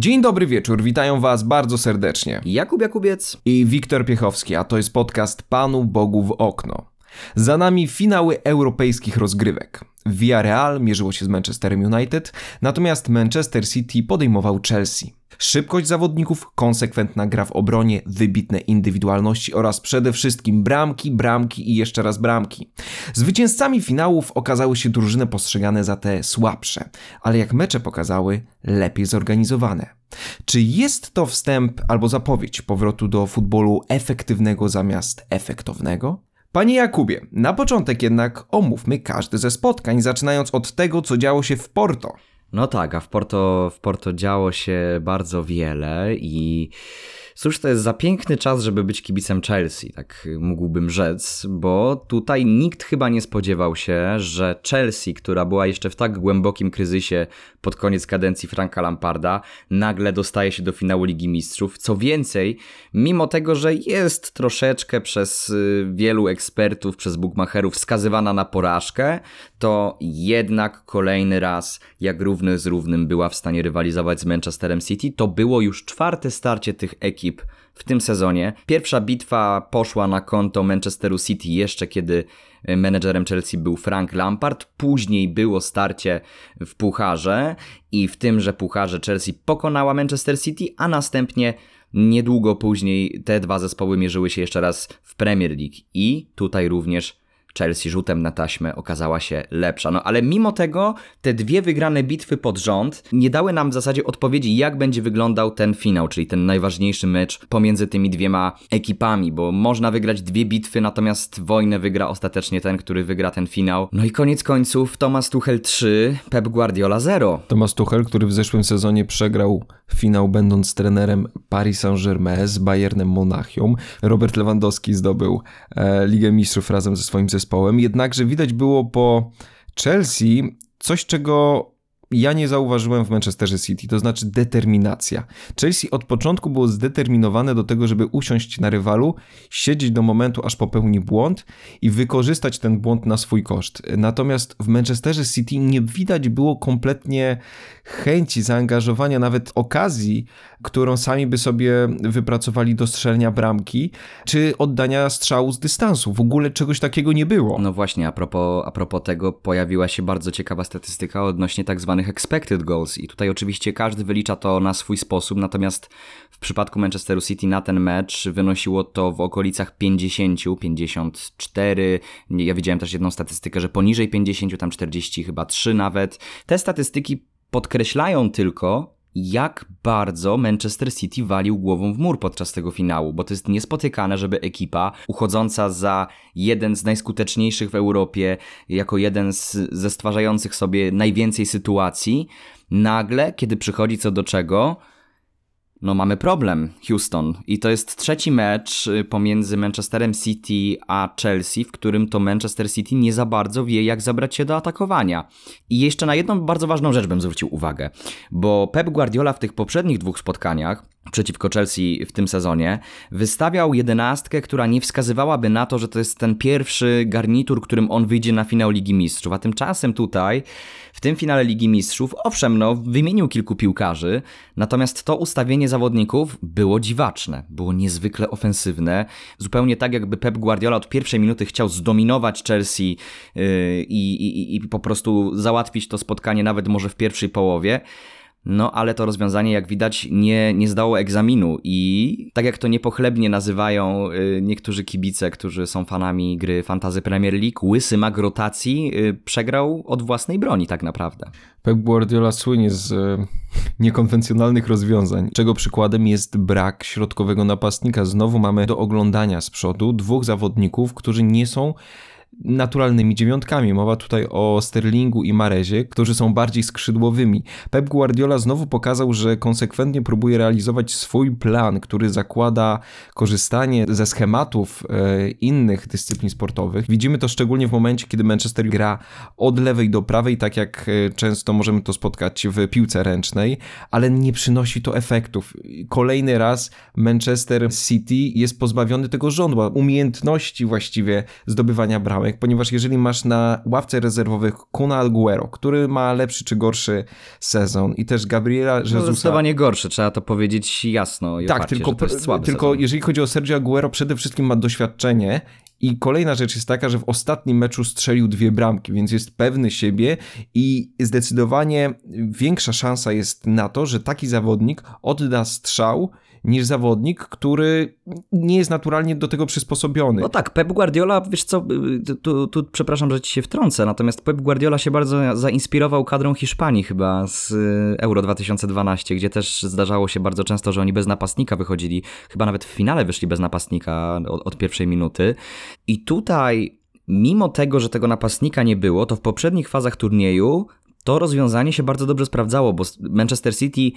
Dzień dobry wieczór, witają Was bardzo serdecznie. Jakub Jakubiec i Wiktor Piechowski, a to jest podcast Panu Bogu w okno. Za nami finały europejskich rozgrywek. Villarreal mierzyło się z Manchesterem United, natomiast Manchester City podejmował Chelsea. Szybkość zawodników, konsekwentna gra w obronie, wybitne indywidualności oraz przede wszystkim bramki, bramki i jeszcze raz bramki. Zwycięzcami finałów okazały się drużyny postrzegane za te słabsze, ale jak mecze pokazały, lepiej zorganizowane. Czy jest to wstęp albo zapowiedź powrotu do futbolu efektywnego zamiast efektownego? Panie Jakubie, na początek jednak omówmy każde ze spotkań, zaczynając od tego, co działo się w Porto. No tak, a w Porto, w Porto działo się bardzo wiele i Cóż, to jest za piękny czas, żeby być kibicem Chelsea, tak mógłbym rzec, bo tutaj nikt chyba nie spodziewał się, że Chelsea, która była jeszcze w tak głębokim kryzysie pod koniec kadencji Franka Lamparda, nagle dostaje się do finału Ligi Mistrzów. Co więcej, mimo tego, że jest troszeczkę przez y, wielu ekspertów, przez bookmacherów wskazywana na porażkę, to jednak kolejny raz, jak równy z równym była w stanie rywalizować z Manchesterem City. To było już czwarte starcie tych ekip ekip w tym sezonie. Pierwsza bitwa poszła na konto Manchesteru City jeszcze kiedy e, menedżerem Chelsea był Frank Lampard. Później było starcie w pucharze i w tymże pucharze Chelsea pokonała Manchester City, a następnie niedługo później te dwa zespoły mierzyły się jeszcze raz w Premier League i tutaj również Chelsea rzutem na taśmę okazała się lepsza. No ale mimo tego te dwie wygrane bitwy pod rząd nie dały nam w zasadzie odpowiedzi, jak będzie wyglądał ten finał, czyli ten najważniejszy mecz pomiędzy tymi dwiema ekipami, bo można wygrać dwie bitwy, natomiast wojnę wygra ostatecznie ten, który wygra ten finał. No i koniec końców Thomas Tuchel 3, Pep Guardiola 0. Thomas Tuchel, który w zeszłym sezonie przegrał finał będąc trenerem Paris Saint-Germain z Bayernem Monachium. Robert Lewandowski zdobył e, Ligę Mistrzów razem ze swoim zespołem, jednakże widać było po Chelsea coś, czego ja nie zauważyłem w Manchesterze City, to znaczy determinacja. Chelsea od początku było zdeterminowane do tego, żeby usiąść na rywalu, siedzieć do momentu, aż popełni błąd i wykorzystać ten błąd na swój koszt. Natomiast w Manchesterze City nie widać było kompletnie chęci, zaangażowania, nawet okazji, którą sami by sobie wypracowali do strzelenia bramki, czy oddania strzału z dystansu. W ogóle czegoś takiego nie było. No właśnie, a propos, a propos tego pojawiła się bardzo ciekawa statystyka odnośnie tak zwanych expected goals i tutaj oczywiście każdy wylicza to na swój sposób, natomiast w przypadku Manchesteru City na ten mecz wynosiło to w okolicach 50, 54, ja widziałem też jedną statystykę, że poniżej 50, tam 40 chyba 3 nawet. Te statystyki podkreślają tylko, jak bardzo Manchester City walił głową w mur podczas tego finału, bo to jest niespotykane, żeby ekipa uchodząca za jeden z najskuteczniejszych w Europie, jako jeden z, ze stwarzających sobie najwięcej sytuacji, nagle, kiedy przychodzi co do czego, no mamy problem, Houston. I to jest trzeci mecz y, pomiędzy Manchesterem City a Chelsea, w którym to Manchester City nie za bardzo wie, jak zabrać się do atakowania. I jeszcze na jedną bardzo ważną rzecz bym zwrócił uwagę, bo Pep Guardiola w tych poprzednich dwóch spotkaniach przeciwko Chelsea w tym sezonie, wystawiał jedenastkę, która nie wskazywałaby na to, że to jest ten pierwszy garnitur, którym on wyjdzie na finał Ligi Mistrzów. A tymczasem tutaj, w tym finale Ligi Mistrzów, owszem, no, wymienił kilku piłkarzy, natomiast to ustawienie zawodników było dziwaczne, było niezwykle ofensywne, zupełnie tak jakby Pep Guardiola od pierwszej minuty chciał zdominować Chelsea yy, i, i, i po prostu załatwić to spotkanie nawet może w pierwszej połowie. No, ale to rozwiązanie, jak widać, nie, nie zdało egzaminu i tak jak to niepochlebnie nazywają y, niektórzy kibice, którzy są fanami gry Fantazy Premier League, łysy mag rotacji y, przegrał od własnej broni tak naprawdę. Pep Guardiola słynie z y, niekonwencjonalnych rozwiązań, czego przykładem jest brak środkowego napastnika. Znowu mamy do oglądania z przodu dwóch zawodników, którzy nie są naturalnymi dziewiątkami. Mowa tutaj o Sterlingu i Marezie, którzy są bardziej skrzydłowymi. Pep Guardiola znowu pokazał, że konsekwentnie próbuje realizować swój plan, który zakłada korzystanie ze schematów e, innych dyscyplin sportowych. Widzimy to szczególnie w momencie, kiedy Manchester gra od lewej do prawej, tak jak e, często możemy to spotkać w piłce ręcznej, ale nie przynosi to efektów. Kolejny raz Manchester City jest pozbawiony tego żądła, umiejętności właściwie zdobywania bram bramek, ponieważ jeżeli masz na ławce rezerwowych Kuna Alguero, który ma lepszy czy gorszy sezon i też Gabriela No, Jezusa... zdecydowanie gorszy, trzeba to powiedzieć jasno tak, otwarcie, tylko, tylko sezon. jeżeli chodzi o Sergio Aguero, przede wszystkim ma doświadczenie i kolejna rzecz jest taka, że w ostatnim meczu strzelił dwie bramki, więc jest pewny siebie i zdecydowanie większa szansa jest na to, że taki zawodnik odda strzał niż zawodnik, który nie jest naturalnie do tego przysposobiony. No tak, Pep Guardiola, wiesz co, y, tu, tu przepraszam, że ci się wtrącę, natomiast Pep Guardiola się bardzo zainspirował kadrą Hiszpanii chyba z y, Euro 2012, gdzie też zdarzało się bardzo często, że oni bez napastnika wychodzili, chyba nawet w finale wyszli bez napastnika od, od pierwszej minuty. I tutaj, mimo tego, że tego napastnika nie było, to w poprzednich fazach turnieju to rozwiązanie się bardzo dobrze sprawdzało, bo Manchester City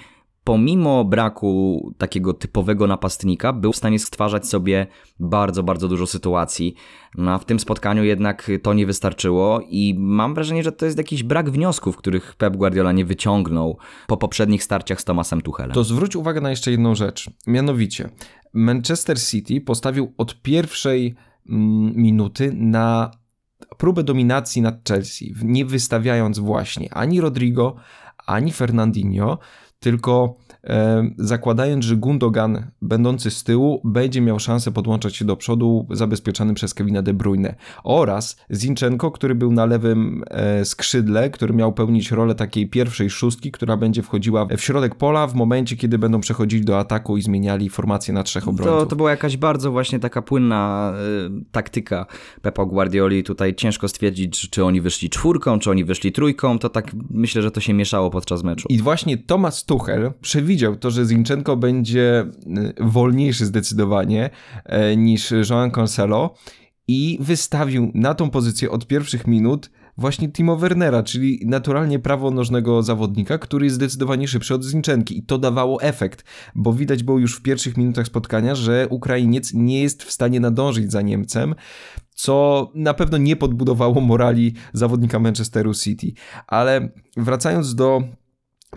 pomimo braku takiego typowego napastnika, był w stanie stwarzać sobie bardzo, bardzo dużo sytuacji. No a w tym spotkaniu jednak to nie wystarczyło i mam wrażenie, że to jest jakiś brak wniosków, których Pep Guardiola nie wyciągnął po poprzednich starciach z Tomasem Tuchelem. To zwróć uwagę na jeszcze jedną rzecz. Mianowicie, Manchester City postawił od pierwszej mm, minuty na próbę dominacji nad Chelsea, nie wystawiając właśnie ani Rodrigo, ani Fernandinho, tylko zakładając, że Gundogan, będący z tyłu, będzie miał szansę podłączać się do przodu, zabezpieczany przez Kevina De Bruyne. Oraz Zinchenko, który był na lewym e, skrzydle, który miał pełnić rolę takiej pierwszej szóstki, która będzie wchodziła w środek pola w momencie, kiedy będą przechodzili do ataku i zmieniali formację na trzech obrońców. To, to była jakaś bardzo właśnie taka płynna y, taktyka Pepa Guardioli. Tutaj ciężko stwierdzić, czy, czy oni wyszli czwórką, czy oni wyszli trójką. To tak myślę, że to się mieszało podczas meczu. I właśnie Thomas Tuchel przewidział to, że Zinchenko będzie wolniejszy zdecydowanie niż Joan Cancelo i wystawił na tą pozycję od pierwszych minut właśnie Timo Wernera, czyli naturalnie prawonożnego zawodnika, który jest zdecydowanie szybszy od Zinczenki i to dawało efekt, bo widać było już w pierwszych minutach spotkania, że Ukrainiec nie jest w stanie nadążyć za Niemcem, co na pewno nie podbudowało morali zawodnika Manchesteru City. Ale wracając do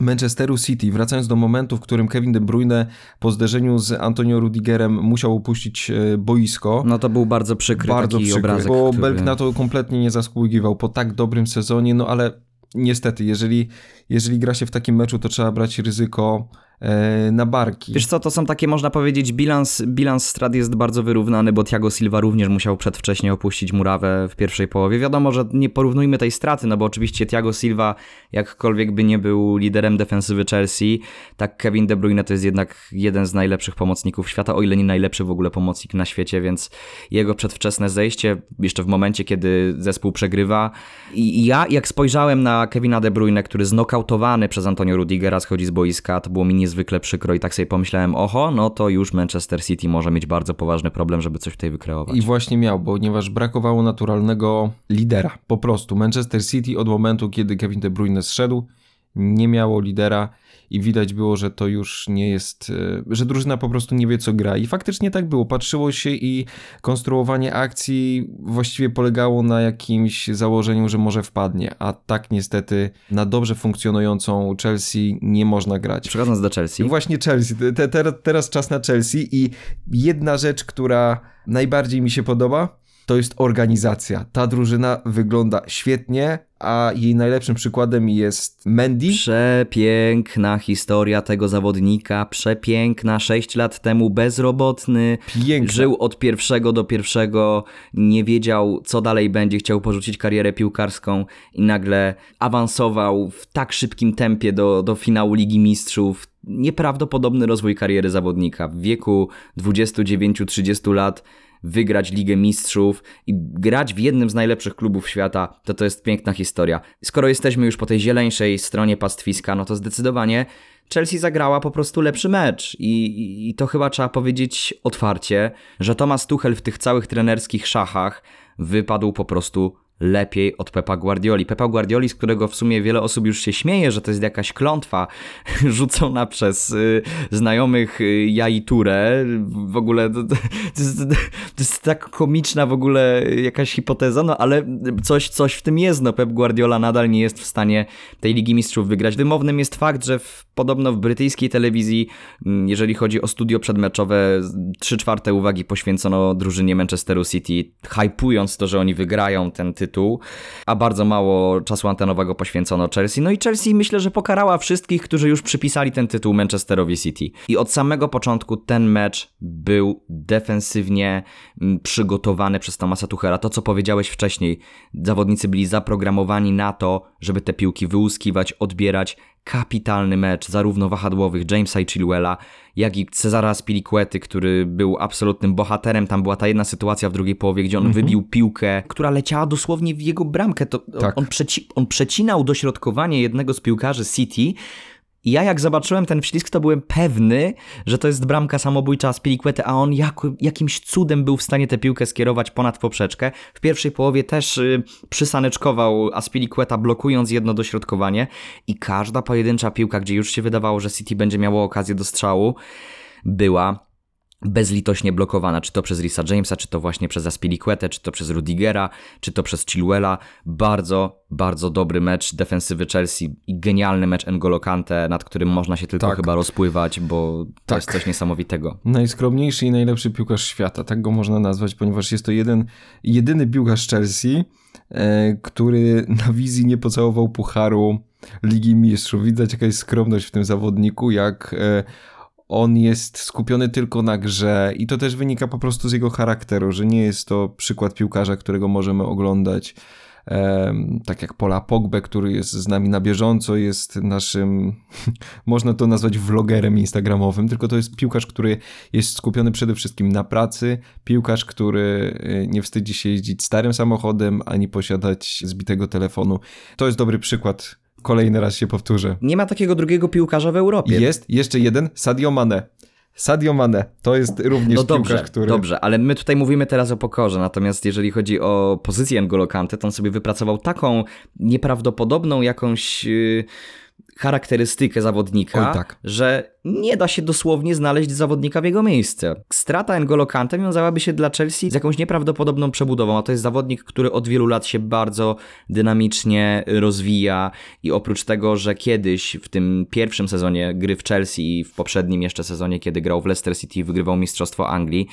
Manchesteru City, wracając do momentu, w którym Kevin De Bruyne po zderzeniu z Antonio Rudigerem musiał opuścić boisko. No to był bardzo przykry bardzo taki przykry, obrazek. bo który... Belk na to kompletnie nie zasługiwał po tak dobrym sezonie, no ale niestety, jeżeli, jeżeli gra się w takim meczu, to trzeba brać ryzyko e, na barki. Wiesz co, to są takie, można powiedzieć, bilans, bilans strat jest bardzo wyrównany, bo Thiago Silva również musiał przedwcześnie opuścić murawę w pierwszej połowie. Wiadomo, że nie porównujmy tej straty, no bo oczywiście Thiago Silva, jakkolwiek by nie był liderem defensywy Chelsea, tak Kevin De Bruyne to jest jednak jeden z najlepszych pomocników świata, o ile nie najlepszy w ogóle pomocnik na świecie, więc jego przedwczesne zejście, jeszcze w momencie, kiedy zespół przegrywa. I ja, jak spojrzałem na Kevina De Bruyne, który znokautowany przez Antonio Rudigera schodzi z boiska, to było mi niezwykle przykro i tak sobie pomyślałem, oho, no to już Manchester City może mieć bardzo poważny problem, żeby coś tutaj wykreować. I właśnie miał, ponieważ brakowało naturalnego lidera. Po prostu Manchester City od momentu, kiedy Kevin De Bruyne zszedł, nie miało lidera i widać było, że to już nie jest, że drużyna po prostu nie wie co gra. I faktycznie tak było. Patrzyło się i konstruowanie akcji właściwie polegało na jakimś założeniu, że może wpadnie, a tak niestety na dobrze funkcjonującą Chelsea nie można grać. Przechodząc do Chelsea. Właśnie Chelsea. Te, te, teraz czas na Chelsea i jedna rzecz, która najbardziej mi się podoba, to jest organizacja. Ta drużyna wygląda świetnie, a jej najlepszym przykładem jest Mendy. Przepiękna historia tego zawodnika, przepiękna. Sześć lat temu bezrobotny, Piękna. żył od pierwszego do pierwszego, nie wiedział co dalej będzie, chciał porzucić karierę piłkarską i nagle awansował w tak szybkim tempie do, do finału Ligi Mistrzów. Nieprawdopodobny rozwój kariery zawodnika. W wieku 29-30 lat wygrać Ligę Mistrzów i grać w jednym z najlepszych klubów świata, to to jest piękna historia. Skoro jesteśmy już po tej zieleńszej stronie pastwiska, no to zdecydowanie Chelsea zagrała po prostu lepszy mecz i, i to chyba trzeba powiedzieć otwarcie, że Thomas Tuchel w tych całych trenerskich szachach wypadł po prostu lepiej od Pepa Guardioli. Pepa Guardioli, z którego w sumie wiele osób już się śmieje, że to jest jakaś klątwa rzucona przez y, znajomych y, ja i Turę. W ogóle to, to, jest, to jest tak komiczna w ogóle jakaś hipoteza, no ale coś, coś w tym jest. No Pep Guardiola nadal nie jest w stanie tej Ligi Mistrzów wygrać. Wymownym jest fakt, że w, podobno w brytyjskiej telewizji, mm, jeżeli chodzi o studio przedmeczowe, trzy czwarte uwagi poświęcono drużynie Manchesteru City, hypując to, że oni wygrają ten tytuł tytuł, a bardzo mało czasu antenowego poświęcono Chelsea. No i Chelsea myślę, że pokarała wszystkich, którzy już przypisali ten tytuł Manchesterowi City. I od samego początku ten mecz był defensywnie mm, przygotowany przez Tomasa Tuchela. To, co powiedziałeś wcześniej, zawodnicy byli zaprogramowani na to, żeby te piłki wyłuskiwać, odbierać, kapitalny mecz zarówno wahadłowych Jamesa i Chilwella, jak i Cezara Spiliquety, który był absolutnym bohaterem. Tam była ta jedna sytuacja w drugiej połowie, gdzie on mhm. wybił piłkę, która leciała dosłownie w jego bramkę. To tak. on, przeci on przecinał dośrodkowanie jednego z piłkarzy City, i ja jak zobaczyłem ten wślizg, to byłem pewny, że to jest bramka samobójcza Spiliquety, a on jak, jakimś cudem był w stanie tę piłkę skierować ponad poprzeczkę. W pierwszej połowie też y, przysaneczkował Aspiliqueta blokując jedno dośrodkowanie i każda pojedyncza piłka, gdzie już się wydawało, że City będzie miało okazję do strzału, była bezlitośnie blokowana, czy to przez Risa Jamesa, czy to właśnie przez Aspilicuetę, czy to przez Rudigera, czy to przez Chilwella. Bardzo, bardzo dobry mecz defensywy Chelsea i genialny mecz N'Golo Kante, nad którym można się tylko tak. chyba rozpływać, bo to tak. jest coś niesamowitego. Najskromniejszy i najlepszy piłkarz świata, tak go można nazwać, ponieważ jest to jeden, jedyny piłkarz Chelsea, e, który na wizji nie pocałował pucharu Ligi Mistrzów. Widać jakaś skromność w tym zawodniku, jak e, on jest skupiony tylko na grze i to też wynika po prostu z jego charakteru, że nie jest to przykład piłkarza, którego możemy oglądać tak jak Pola Pogbe, który jest z nami na bieżąco, jest naszym, można to nazwać vlogerem instagramowym, tylko to jest piłkarz, który jest skupiony przede wszystkim na pracy, piłkarz, który y, nie wstydzi się jeździć starym samochodem, ani posiadać zbitego telefonu. To jest dobry przykład kolejny raz się powtórzę. Nie ma takiego drugiego piłkarza w Europie. Jest, jeszcze jeden, Sadio Mane. Sadio Mane, to jest również no dobrze, piłkarz, który... Dobrze, ale my tutaj mówimy teraz o pokorze, natomiast jeżeli chodzi o pozycję N'Golo Kante, to on sobie wypracował taką nieprawdopodobną jakąś... Yy charakterystykę zawodnika, Oj, tak. że nie da się dosłownie znaleźć zawodnika w jego miejsce. Strata N'Golo Kante wiązałaby się dla Chelsea z jakąś nieprawdopodobną przebudową, a to jest zawodnik, który od wielu lat się bardzo dynamicznie rozwija i oprócz tego, że kiedyś w tym pierwszym sezonie gry w Chelsea i w poprzednim jeszcze sezonie, kiedy grał w Leicester City wygrywał Mistrzostwo Anglii,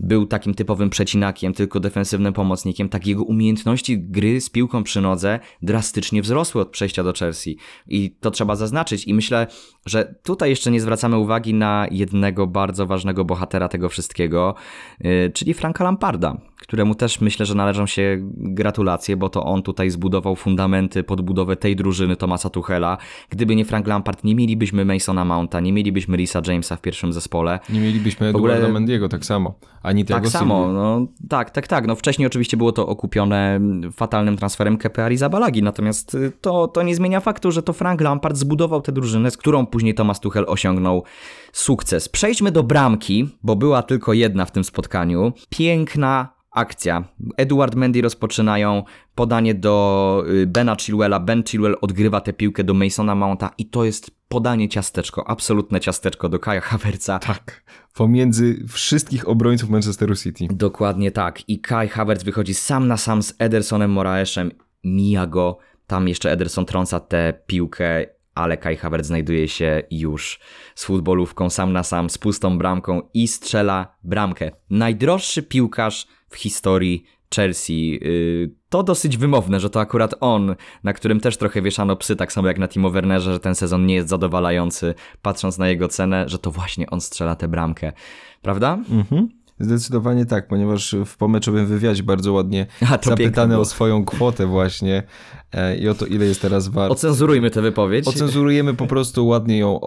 był takim typowym przecinakiem, tylko defensywnym pomocnikiem, tak jego umiejętności gry z piłką przy nodze drastycznie wzrosły od przejścia do Chelsea. I to trzeba zaznaczyć. I myślę, że tutaj jeszcze nie zwracamy uwagi na jednego bardzo ważnego bohatera tego wszystkiego, yy, czyli Franka Lamparda, któremu też myślę, że należą się gratulacje, bo to on tutaj zbudował fundamenty pod budowę tej drużyny Tomasa Tuchela. Gdyby nie Frank Lampard, nie mielibyśmy Masona Mounta, nie mielibyśmy Risa Jamesa w pierwszym zespole. Nie mielibyśmy Eduarda ogóle... Mendiego tak samo, ani tego Tak samo, no, tak, tak, tak. No, wcześniej oczywiście było to okupione fatalnym transferem Kepe Arizabalagi, natomiast y, to, to nie zmienia faktu, że to Frank Lampard zbudował tę drużynę, z którą później Tomas Tuchel osiągnął sukces. Przejdźmy do bramki, bo była tylko jedna w tym spotkaniu. Piękna akcja. Edward Mendy rozpoczynają podanie do y, Bena Chilwella. Ben Chilwell odgrywa tę piłkę do Masona Mounta i to jest podanie ciasteczko, absolutne ciasteczko do Kaja Havertza. Tak, pomiędzy wszystkich obrońców Manchesteru City. Dokładnie tak. I Kai Havertz wychodzi sam na sam z Edersonem Moraeszem, mija go, tam jeszcze Ederson trąca tę piłkę ale Kai Havertz znajduje się już z futbolówką sam na sam, z pustą bramką i strzela bramkę. Najdroższy piłkarz w historii Chelsea. Y, to dosyć wymowne, że to akurat on, na którym też trochę wieszano psy, tak samo jak na Timo Wernerze, że ten sezon nie jest zadowalający, patrząc na jego cenę, że to właśnie on strzela tę bramkę. Prawda? Mhm. Zdecydowanie tak, ponieważ w pomeczowym wywiadzie bardzo ładnie zapytany o swoją kwotę właśnie e, i o to, ile jest teraz wart. Ocenzurujmy tę wypowiedź. Ocenzurujemy po prostu ładnie ją,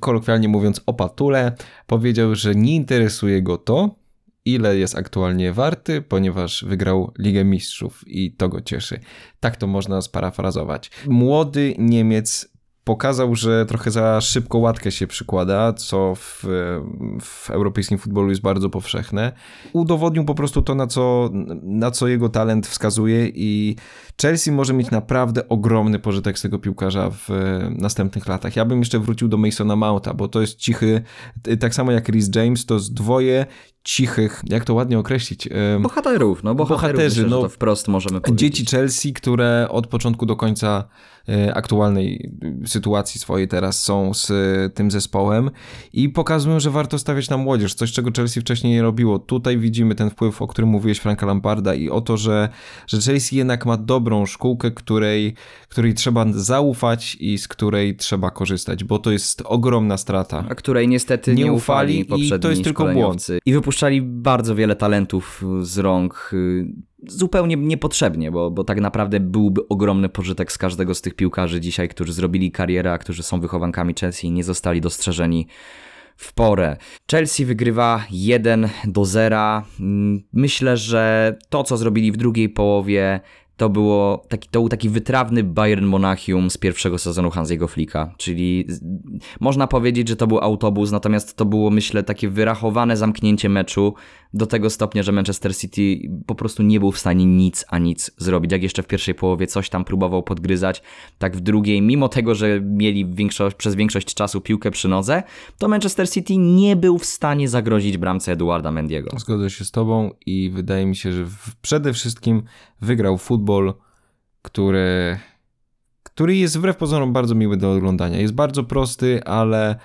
kolokwialnie mówiąc, opatule. Powiedział, że nie interesuje go to, ile jest aktualnie warty, ponieważ wygrał Ligę Mistrzów i to go cieszy. Tak to można sparafrazować. Młody Niemiec pokazał, że trochę za szybko łatkę się przykłada, co w, w europejskim futbolu jest bardzo powszechne. Udowodnił po prostu to, na co, na co jego talent wskazuje i Chelsea może mieć naprawdę ogromny pożytek z tego piłkarza w następnych latach. Ja bym jeszcze wrócił do Masona Mounta, bo to jest cichy, tak samo jak Rhys James, to jest dwoje cichych, jak to ładnie określić? Bohaterów, no bohaterów, bohaterzy, myślę, no, to wprost możemy powiedzieć. Dzieci Chelsea, które od początku do końca e, aktualnej sytuacji swojej teraz są z tym zespołem i pokazują, że warto stawiać na młodzież, coś czego Chelsea wcześniej nie robiło. Tutaj widzimy ten wpływ, o którym mówiłeś Franka Lamparda i o to, że, że Chelsea jednak ma dobrą szkółkę, której, której trzeba zaufać i z której trzeba korzystać, bo to jest ogromna strata. A której niestety nie, nie ufali, ufali i to jest tylko błąd. I wypuszczali bardzo wiele talentów z rąk y, zupełnie niepotrzebnie, bo, bo tak naprawdę byłby ogromny pożytek z każdego z tych piłkarzy dzisiaj, którzy zrobili karierę, a którzy są wychowankami Chelsea i nie zostali dostrzeżeni w porę. Chelsea wygrywa 1 do 0. Mm, myślę, że to, co zrobili w drugiej połowie, to, było taki, to był taki wytrawny Bayern Monachium z pierwszego sezonu Hansiego Flicka, czyli można powiedzieć, że to był autobus, natomiast to było myślę takie wyrachowane zamknięcie meczu do tego stopnia, że Manchester City po prostu nie był w stanie nic a nic zrobić. Jak jeszcze w pierwszej połowie coś tam próbował podgryzać, tak w drugiej, mimo tego, że mieli większość, przez większość czasu piłkę przy nodze, to Manchester City nie był w stanie zagrozić bramce Eduarda Mendiego. Zgodzę się z tobą i wydaje mi się, że przede wszystkim wygrał futbol, który który jest wbrew pozorom bardzo miły do oglądania. Jest bardzo prosty, ale,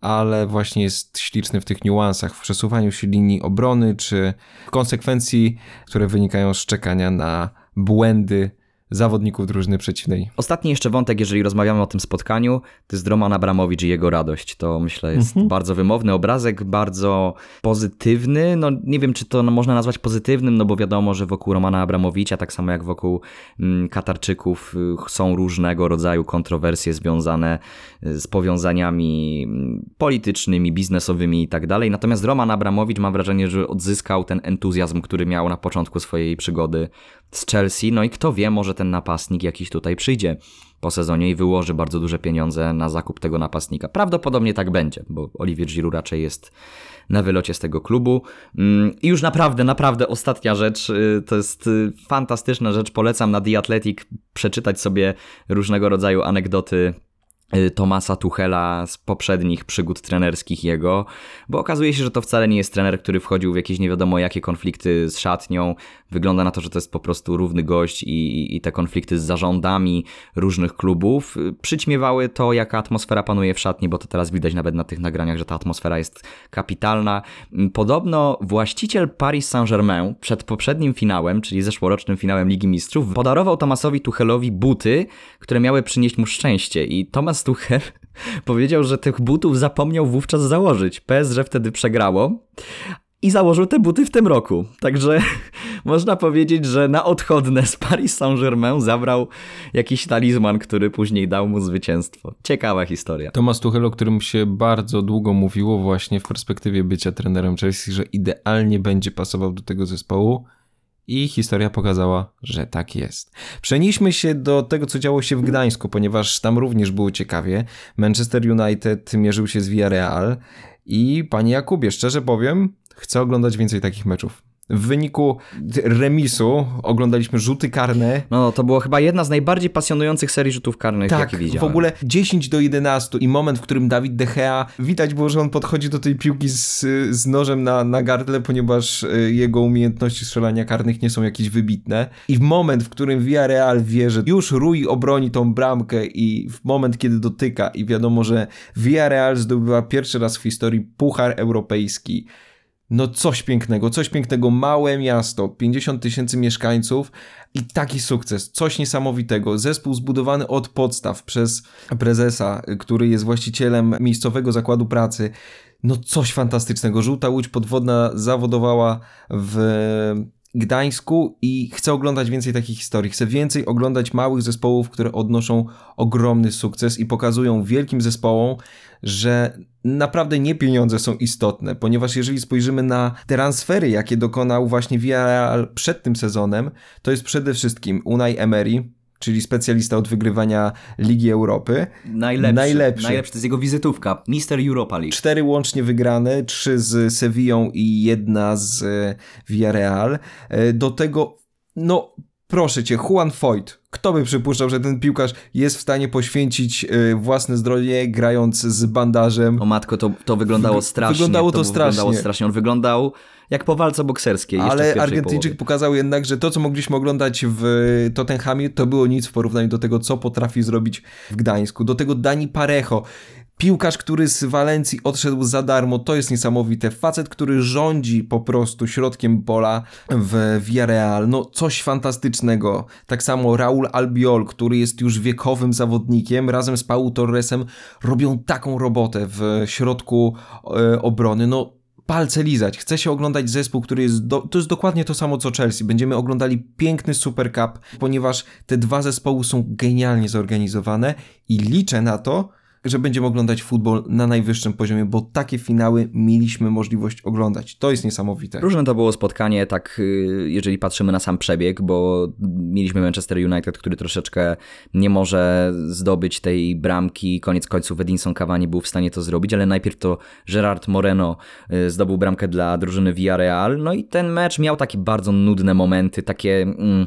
ale właśnie jest śliczny w tych niuansach, w przesuwaniu się linii obrony, czy konsekwencji, które wynikają z czekania na błędy zawodników drużyny przeciwnej. Ostatni jeszcze wątek, jeżeli rozmawiamy o tym spotkaniu, to jest Roman Abramowicz i jego radość. To myślę jest mhm. bardzo wymowny obrazek, bardzo pozytywny. No nie wiem, czy to można nazwać pozytywnym, no bo wiadomo, że wokół Romana Abramowicza, tak samo jak wokół mm, Katarczyków, y, są różnego rodzaju kontrowersje związane y, z powiązaniami mm, politycznymi, biznesowymi i tak dalej. Natomiast Roman Abramowicz mam wrażenie, że odzyskał ten entuzjazm, który miał na początku swojej przygody z Chelsea. No i kto wie, może ten napastnik jakiś tutaj przyjdzie po sezonie i wyłoży bardzo duże pieniądze na zakup tego napastnika. Prawdopodobnie tak będzie, bo Olivier Giroud raczej jest na wylocie z tego klubu. Mm, I już naprawdę, naprawdę ostatnia rzecz, y, to jest y, fantastyczna rzecz, polecam na The Athletic przeczytać sobie różnego rodzaju anegdoty Tomasa Tuchela z poprzednich przygód trenerskich jego, bo okazuje się, że to wcale nie jest trener, który wchodził w jakieś nie wiadomo jakie konflikty z szatnią. Wygląda na to, że to jest po prostu równy gość i, i te konflikty z zarządami różnych klubów y, przyćmiewały to, jaka atmosfera panuje w szatni, bo to teraz widać nawet na tych nagraniach, że ta atmosfera jest kapitalna. Mm, podobno właściciel Paris Saint-Germain przed poprzednim finałem, czyli zeszłorocznym finałem Ligi Mistrzów, podarował Tomasowi Tuchelowi buty, które miały przynieść mu szczęście i Tomas Thomas Tuchel powiedział, że tych butów zapomniał wówczas założyć. PSG wtedy przegrało i założył te buty w tym roku. Także można powiedzieć, że na odchodne z Paris Saint-Germain zabrał jakiś talizman, który później dał mu zwycięstwo. Ciekawa historia. Thomas Tuchel, o którym się bardzo długo mówiło właśnie w perspektywie bycia trenerem Chelsea, że idealnie będzie pasował do tego zespołu i historia pokazała, że tak jest. Przenieśmy się do tego, co działo się w Gdańsku, ponieważ tam również było ciekawie. Manchester United mierzył się z Villarreal i panie Jakubie, szczerze powiem, chcę oglądać więcej takich meczów. W wyniku remisu oglądaliśmy rzuty karne. No, to było chyba jedna z najbardziej pasjonujących serii rzutów karnych, tak, jakie widziałem. w ogóle 10 do 11 i moment, w którym Dawid De Gea, widać było, że on podchodzi do tej piłki z, z nożem na, na gardle, ponieważ e, jego umiejętności strzelania karnych nie są jakieś wybitne. I w moment, w którym Villarreal wie, że już Rui obroni tą bramkę i w moment, kiedy dotyka i wiadomo, że Villarreal zdobywa pierwszy raz w historii puchar europejski, no coś pięknego, coś pięknego, małe miasto, 50 tysięcy mieszkańców i taki sukces, coś niesamowitego. Zespół zbudowany od podstaw przez prezesa, który jest właścicielem miejscowego zakładu pracy. No coś fantastycznego. Żółta łódź podwodna zawodowała w Gdańsku i chcę oglądać więcej takich historii. Chcę więcej oglądać małych zespołów, które odnoszą ogromny sukces i pokazują wielkim zespołom, że naprawdę nie pieniądze są istotne, ponieważ jeżeli spojrzymy na transfery, jakie dokonał właśnie Villarreal przed tym sezonem, to jest przede wszystkim Unai Emery, czyli specjalista od wygrywania Ligi Europy. Najlepszy. Najlepszy. Najlepszy, to jest jego wizytówka. Mister Europa League. Cztery łącznie wygrane, trzy z Sevillą i jedna z e, Villarreal. E, Do tego, no proszę cię, Juan Foyt. Kto by przypuszczał, że ten piłkarz jest w stanie poświęcić e, własne zdrowie grając z bandażem? O matko, to, to wyglądało strasznie. wyglądało to Wyglądało strasznie. strasznie. On wyglądał jak po walce bokserskiej. Ale Argentyńczyk połowie. pokazał jednak, że to, co mogliśmy oglądać w Tottenhamie, to było nic w porównaniu do tego, co potrafi zrobić w Gdańsku. Do tego Dani Parejo. Piłkarz, który z Walencji odszedł za darmo, to jest niesamowite. Facet, który rządzi po prostu środkiem pola w Villarreal. No coś fantastycznego. Tak samo Raul Albiol, który jest już wiekowym zawodnikiem, razem z Pau Torresem robią taką robotę w środku e, obrony. No palce lizać. Chce się oglądać zespół, który jest. Do... To jest dokładnie to samo co Chelsea. Będziemy oglądali piękny Super Cup, ponieważ te dwa zespoły są genialnie zorganizowane i liczę na to, że będziemy oglądać futbol na najwyższym poziomie, bo takie finały mieliśmy możliwość oglądać. To jest niesamowite. Różne to było spotkanie, tak y, jeżeli patrzymy na sam przebieg, bo mieliśmy Manchester United, który troszeczkę nie może zdobyć tej bramki. Koniec końców Edinson Cavani był w stanie to zrobić, ale najpierw to Gerard Moreno y, zdobył bramkę dla drużyny Villarreal. No i ten mecz miał takie bardzo nudne momenty, takie, mm,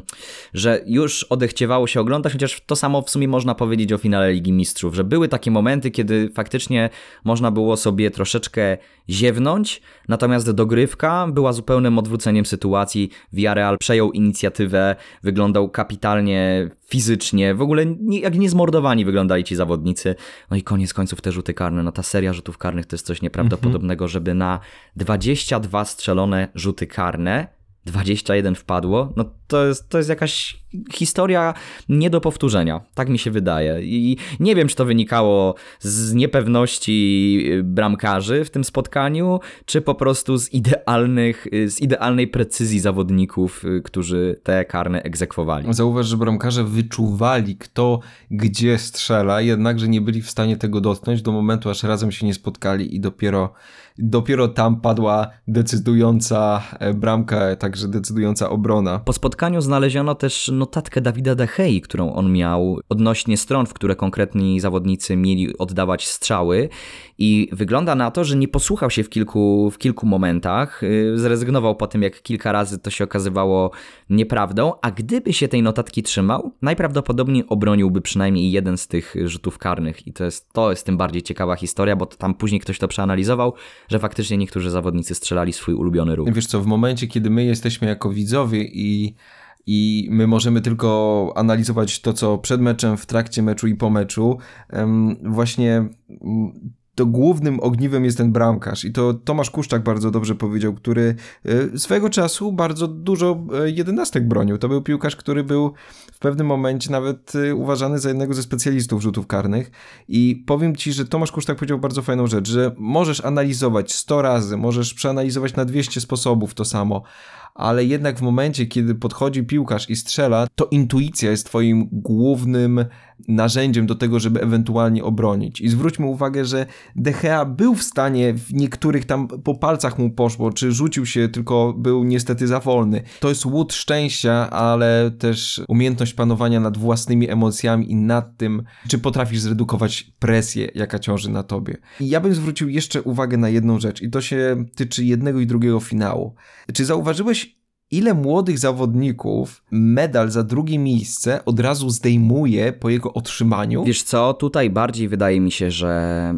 że już odechciewało się oglądać, chociaż to samo w sumie można powiedzieć o finale Ligi Mistrzów, że były takie momenty, kiedy faktycznie można było sobie troszeczkę ziewnąć, natomiast dogrywka była zupełnym odwróceniem sytuacji. Villarreal przejął inicjatywę, wyglądał kapitalnie fizycznie, w ogóle nie, jak niezmordowani wyglądali ci zawodnicy. No i koniec końców te rzuty karne, no ta seria rzutów karnych to jest coś nieprawdopodobnego, żeby na 22 strzelone rzuty karne 21 wpadło, no to jest, to jest jakaś historia nie do powtórzenia. Tak mi się wydaje. I nie wiem, czy to wynikało z niepewności y, bramkarzy w tym spotkaniu, czy po prostu z idealnych, y, z idealnej precyzji zawodników, y, którzy te karne egzekwowali. Zauważ, że bramkarze wyczuwali, kto gdzie strzela, jednakże nie byli w stanie tego dotknąć do momentu, aż razem się nie spotkali i dopiero, dopiero tam padła decydująca e, bramka, także decydująca obrona. Po spotkaniu znaleziono też notatkę Dawida De Gei, którą on miał odnośnie stron, w które konkretni zawodnicy mieli oddawać strzały. I wygląda na to, że nie posłuchał się w kilku, w kilku momentach, yy, zrezygnował po tym, jak kilka razy to się okazywało nieprawdą, a gdyby się tej notatki trzymał, najprawdopodobniej obroniłby przynajmniej jeden z tych rzutów karnych. I to jest, to jest tym bardziej ciekawa historia, bo tam później ktoś to przeanalizował, że faktycznie niektórzy zawodnicy strzelali swój ulubiony ruch. Wiesz co, w momencie, kiedy my jesteśmy jako widzowie i, i my możemy tylko analizować to, co przed meczem, w trakcie meczu i po meczu, właśnie to głównym ogniwem jest ten bramkarz. I to Tomasz Kuszczak bardzo dobrze powiedział, który e, swego czasu bardzo dużo e, jedenastek bronił. To był piłkarz, który był w pewnym momencie nawet e, uważany za jednego ze specjalistów rzutów karnych. I powiem Ci, że Tomasz Kuszczak powiedział bardzo fajną rzecz, że możesz analizować 100 razy, możesz przeanalizować na 200 sposobów to samo, ale jednak w momencie, kiedy podchodzi piłkarz i strzela, to intuicja jest twoim głównym narzędziem do tego, żeby ewentualnie obronić. I zwróćmy uwagę, że Gea był w stanie, w niektórych tam po palcach mu poszło, czy rzucił się, tylko był niestety za wolny. To jest łód szczęścia, ale też umiejętność panowania nad własnymi emocjami i nad tym, czy potrafisz zredukować presję, jaka ciąży na tobie. I ja bym zwrócił jeszcze uwagę na jedną rzecz i to się tyczy jednego i drugiego finału. Czy zauważyłeś, ile młodych zawodników medal za drugie miejsce od razu zdejmuje po jego otrzymaniu? Wiesz co, tutaj bardziej wydaje mi się, że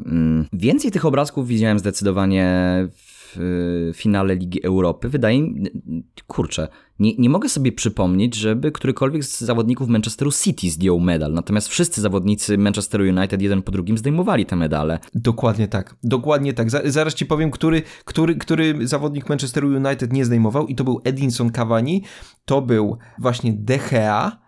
mm, więcej tych obrazków widziałem zdecydowanie w y, finale Ligi Europy. Wydaje mi kurczę, nie, nie mogę sobie przypomnieć, żeby którykolwiek z zawodników Manchesteru City zdjął medal. Natomiast wszyscy zawodnicy Manchesteru United jeden po drugim zdejmowali te medale. Dokładnie tak, dokładnie tak. Za- Zaraz ci powiem, który, który, który zawodnik Manchesteru United nie zdejmował i to był Edinson Cavani, to był właśnie De Gea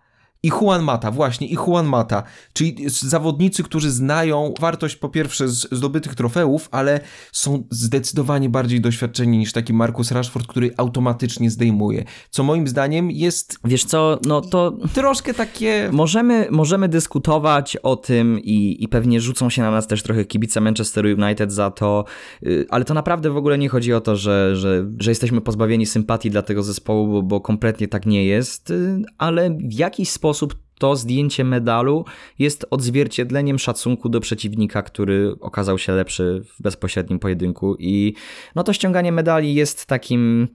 i Juan Mata, właśnie, i Juan Mata, czyli zawodnicy, którzy znają wartość po pierwsze z zdobytych trofeów, ale są zdecydowanie bardziej doświadczeni niż taki Marcus Rashford, który automatycznie zdejmuje, co moim zdaniem jest Wiesz co, no to troszkę takie... Możemy, możemy dyskutować o tym i, i pewnie rzucą się na nas też trochę kibice Manchester United za to, y, ale to naprawdę w ogóle nie chodzi o to, że, że, że jesteśmy pozbawieni sympatii dla tego zespołu, bo, bo kompletnie tak nie jest, y, ale w jakiś sposób to zdjęcie medalu jest odzwierciedleniem szacunku do przeciwnika, który okazał się lepszy w bezpośrednim pojedynku. I no to ściąganie medali jest takim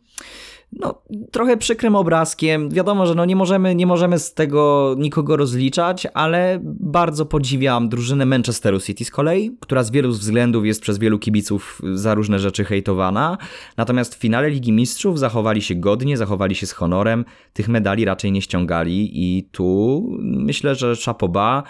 no, trochę przykrym obrazkiem. Wiadomo, że no nie, możemy, nie możemy z tego nikogo rozliczać, ale bardzo podziwiam drużynę Manchesteru City z kolei, która z wielu względów jest przez wielu kibiców za różne rzeczy hejtowana. Natomiast w finale Ligi Mistrzów zachowali się godnie, zachowali się z honorem, tych medali raczej nie ściągali i tu myślę, że Chapoba,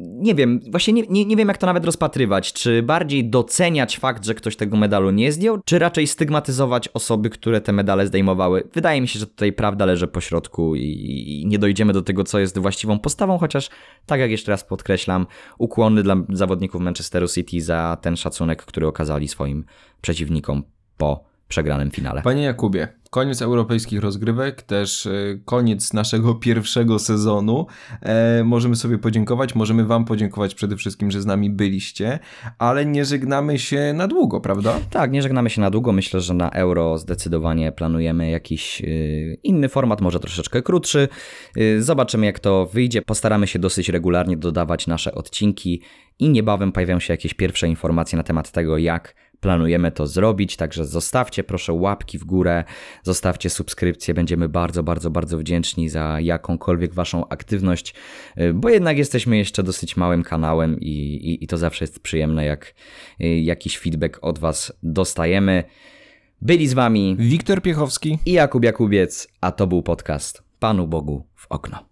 nie wiem, właśnie nie, nie, nie wiem jak to nawet rozpatrywać, czy bardziej doceniać fakt, że ktoś tego medalu nie zdjął, czy raczej stygmatyzować osoby, które te medale zdejmują zdejmowały. Wydaje mi się, że tutaj prawda leży po środku i, i, nie dojdziemy do tego, co jest właściwą postawą, chociaż tak jak jeszcze raz podkreślam, ukłony dla zawodników Manchesteru City za ten szacunek, który okazali swoim przeciwnikom po przegranym finale. Panie Jakubie, koniec europejskich rozgrywek, też e, koniec naszego pierwszego sezonu. E, możemy sobie podziękować, możemy Wam podziękować przede wszystkim, że z nami byliście, ale nie żegnamy się na długo, prawda? Tak, nie żegnamy się na długo. Myślę, że na euro zdecydowanie planujemy jakiś yy, inny format, może troszeczkę krótszy. Yy, zobaczymy, jak to wyjdzie. Postaramy się dosyć regularnie dodawać nasze odcinki i niebawem pojawią się jakieś pierwsze informacje na temat tego, jak planujemy to zrobić, także zostawcie proszę łapki w górę, zostawcie subskrypcję, będziemy bardzo, bardzo, bardzo wdzięczni za jakąkolwiek waszą aktywność, y, bo jednak jesteśmy jeszcze dosyć małym kanałem i, i, i to zawsze jest przyjemne, jak y, jakiś feedback od was dostajemy. Byli z wami Wiktor Piechowski i Jakub Jakubiec, a to był podcast Panu Bogu w okno.